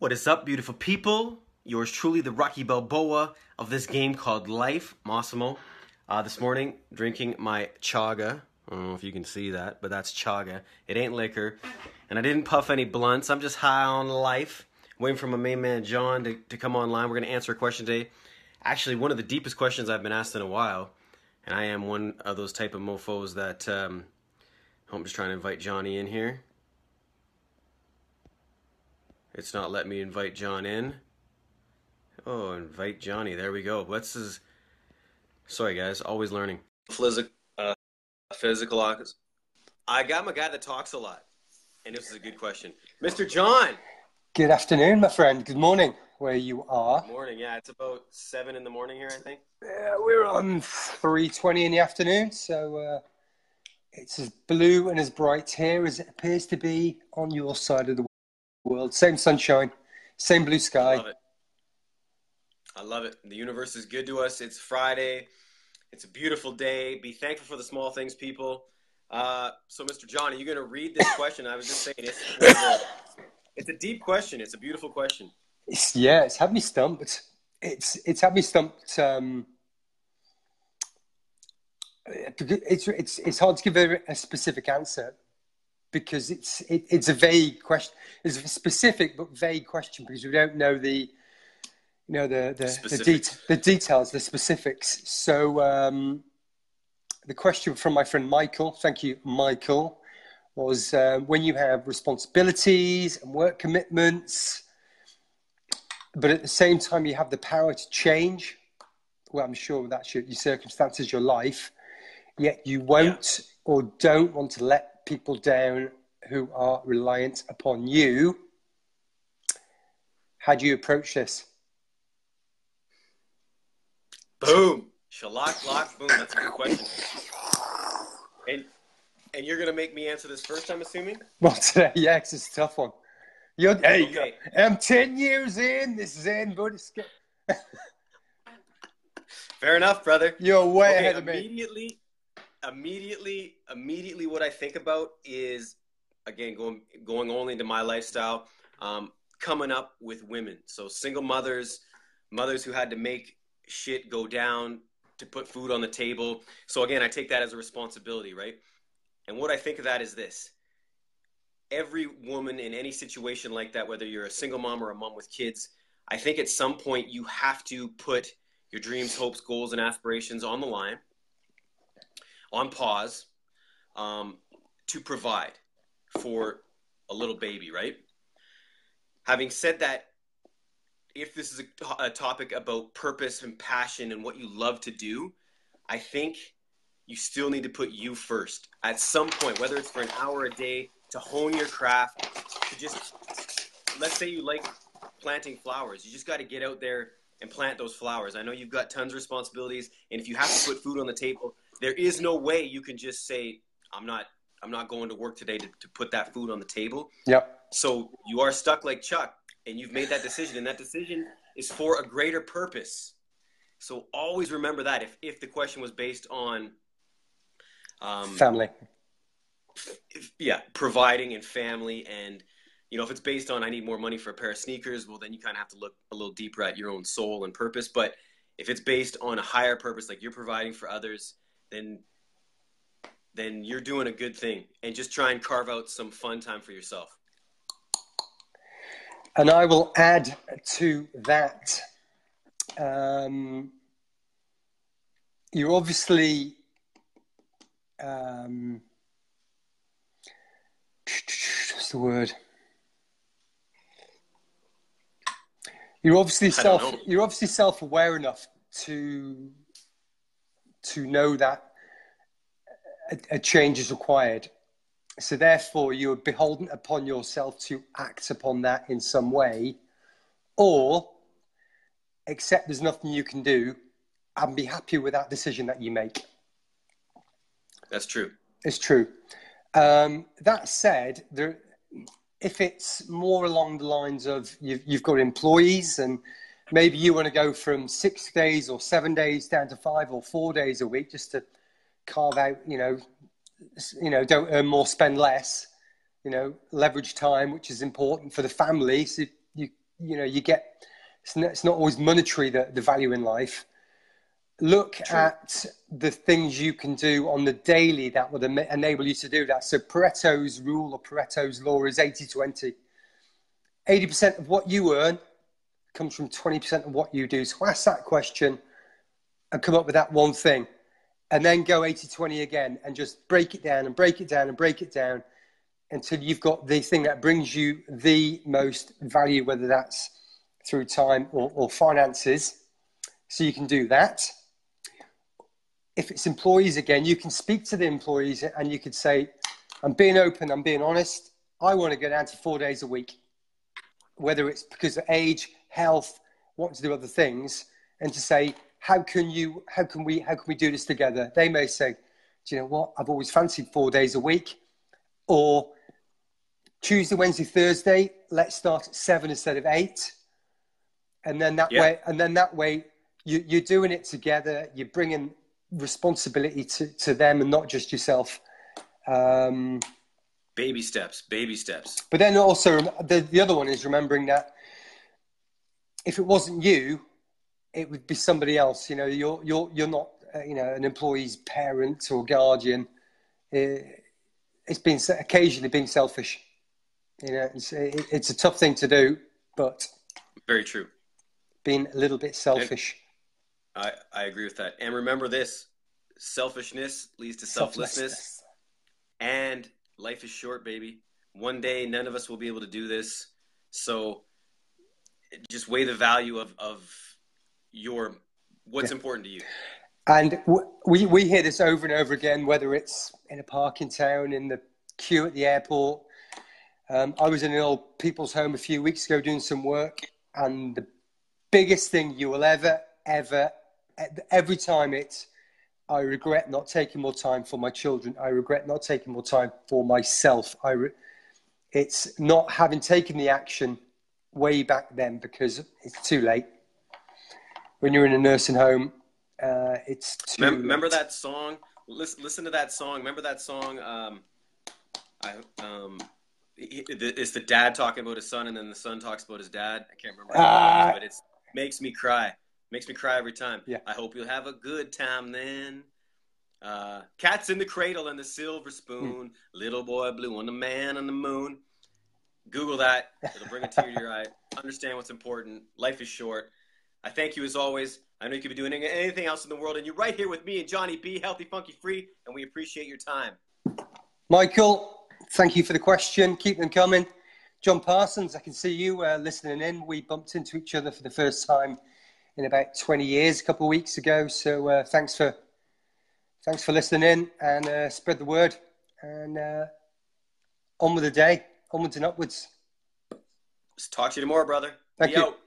What is up, beautiful people? Yours truly, the Rocky Balboa of this game called Life, Massimo. Uh, this morning, drinking my chaga. I don't know if you can see that, but that's chaga. It ain't liquor. And I didn't puff any blunts. I'm just high on life. Waiting for my main man, John, to, to come online. We're going to answer a question today. Actually, one of the deepest questions I've been asked in a while. And I am one of those type of mofos that. Um, I'm just trying to invite Johnny in here. It's not letting me invite John in. Oh, invite Johnny. There we go. What's his? Sorry, guys. Always learning. Physical, uh, physical. I got my guy that talks a lot, and this is a good question, Mr. John. Good afternoon, my friend. Good morning, where you are. Morning. Yeah, it's about seven in the morning here, I think. Yeah, we're on three twenty in the afternoon, so uh, it's as blue and as bright here as it appears to be on your side of the world. Same sunshine, same blue sky. I love it. I love it. The universe is good to us. It's Friday. It's a beautiful day. Be thankful for the small things, people. Uh, so, Mr. John, are you going to read this question? I was just saying it's, it's, a, it's a deep question. It's a beautiful question. It's, yeah, it's had me stumped. It's it's had me stumped. Um, it's it's it's hard to give a, a specific answer because it's it, it's a vague question. It's a specific but vague question because we don't know the you know the the the, de- the, details, the specifics. So um, the question from my friend Michael, thank you, Michael, was uh, when you have responsibilities and work commitments, but at the same time you have the power to change. Well, I'm sure that's your, your circumstances, your life yet you won't yeah. or don't want to let people down who are reliant upon you. How do you approach this? Boom. Shalak, lock, boom. That's a good question. And and you're gonna make me answer this first, I'm assuming. Well, today, yeah, it's a tough one. You're, hey, okay. I'm ten years in. This is in, but it's. Fair enough, brother. You're way okay, ahead of me. Immediately, immediately immediately what I think about is again going going only into my lifestyle, um, coming up with women. So single mothers, mothers who had to make shit go down to put food on the table. So again, I take that as a responsibility, right? And what I think of that is this. Every woman in any situation like that, whether you're a single mom or a mom with kids, I think at some point you have to put your dreams, hopes, goals, and aspirations on the line on pause um, to provide for a little baby, right? Having said that, if this is a, a, topic about purpose and passion and what you love to do, I think you still need to put you first at some point, whether it's for an hour a day to hone your craft, to just, let's say you like planting flowers. You just got to get out there and plant those flowers. I know you've got tons of responsibilities, and if you have to put food on the table, there is no way you can just say i'm not i'm not going to work today to, to put that food on the table. Yep. So you are stuck like chuck and you've made that decision and that decision is for a greater purpose. So always remember that if, if the question was based on um, family. If, yeah providing and family and you know if it's based on i need more money for a pair of sneakers well then you kind of have to look a little deeper at your own soul and purpose. But if it's based on a higher purpose like you're providing for others then then you're doing a good thing and just try and carve out some fun time for yourself. And i will add to that um, you're obviously um, what's the word? You're obviously self you're obviously self-aware enough to to know that a, a change is required. So therefore, you are beholden upon yourself to act upon that in some way, or accept there's nothing you can do and be happy with that decision that you make. That's true. It's true. Um, that said, there, if it's more along the lines of you've, you've got employees and maybe you want to go from six days or seven days down to five or four days a week just to carve out, you know, you know, don't earn more, spend less, you know, leverage time, which is important for the family. So you, you know you get it's not, it's not always monetary the, the value in life look True. at the things you can do on the daily that would enable you to do that so pareto's rule or pareto's law is 80 20 80% of what you earn comes from 20% of what you do so ask that question and come up with that one thing and then go 80 20 again and just break it down and break it down and break it down until you've got the thing that brings you the most value, whether that's through time or, or finances. So you can do that. If it's employees again, you can speak to the employees and you could say, I'm being open, I'm being honest. I want to go down to four days a week, whether it's because of age, health, want to do other things, and to say, how can you, how can we, how can we do this together? They may say, do you know what? I've always fancied four days a week, or Tuesday, Wednesday, Thursday, let's start at seven instead of eight. And then that yeah. way, and then that way, you, you're doing it together. You're bringing responsibility to, to them and not just yourself. Um, baby steps, baby steps. But then also, the, the other one is remembering that if it wasn't you, it would be somebody else. You know, you're, you're, you're not, uh, you know, an employee's parent or guardian. It, it's been occasionally being selfish. You know, it's, it's a tough thing to do, but very true. Being a little bit selfish. I, I agree with that. And remember this selfishness leads to selflessness. selflessness. And life is short, baby. One day, none of us will be able to do this. So just weigh the value of, of your what's yeah. important to you. And we, we hear this over and over again, whether it's in a park in town, in the queue at the airport, um, I was in an old people's home a few weeks ago doing some work, and the biggest thing you will ever, ever, every time it's, I regret not taking more time for my children. I regret not taking more time for myself. I re- it's not having taken the action way back then because it's too late. When you're in a nursing home, uh, it's too. Remember, remember, that song? Listen, listen to that song. Remember that song? Um, I um, it's the dad talking about his son, and then the son talks about his dad. I can't remember, uh, but it makes me cry. Makes me cry every time. Yeah. I hope you'll have a good time then. Uh, Cats in the Cradle and the Silver Spoon. Mm. Little Boy Blue on the Man on the Moon. Google that. It'll bring a tear to your eye. Understand what's important. Life is short. I thank you as always. I know you could be doing anything else in the world, and you're right here with me and Johnny B, healthy, funky, free, and we appreciate your time. Michael, thank you for the question. Keep them coming. John Parsons, I can see you uh, listening in. We bumped into each other for the first time in about 20 years a couple of weeks ago. So uh, thanks for thanks for listening in and uh, spread the word. And uh, on with the day, onwards and upwards. Talk to you tomorrow, brother. Thank Be you. Out.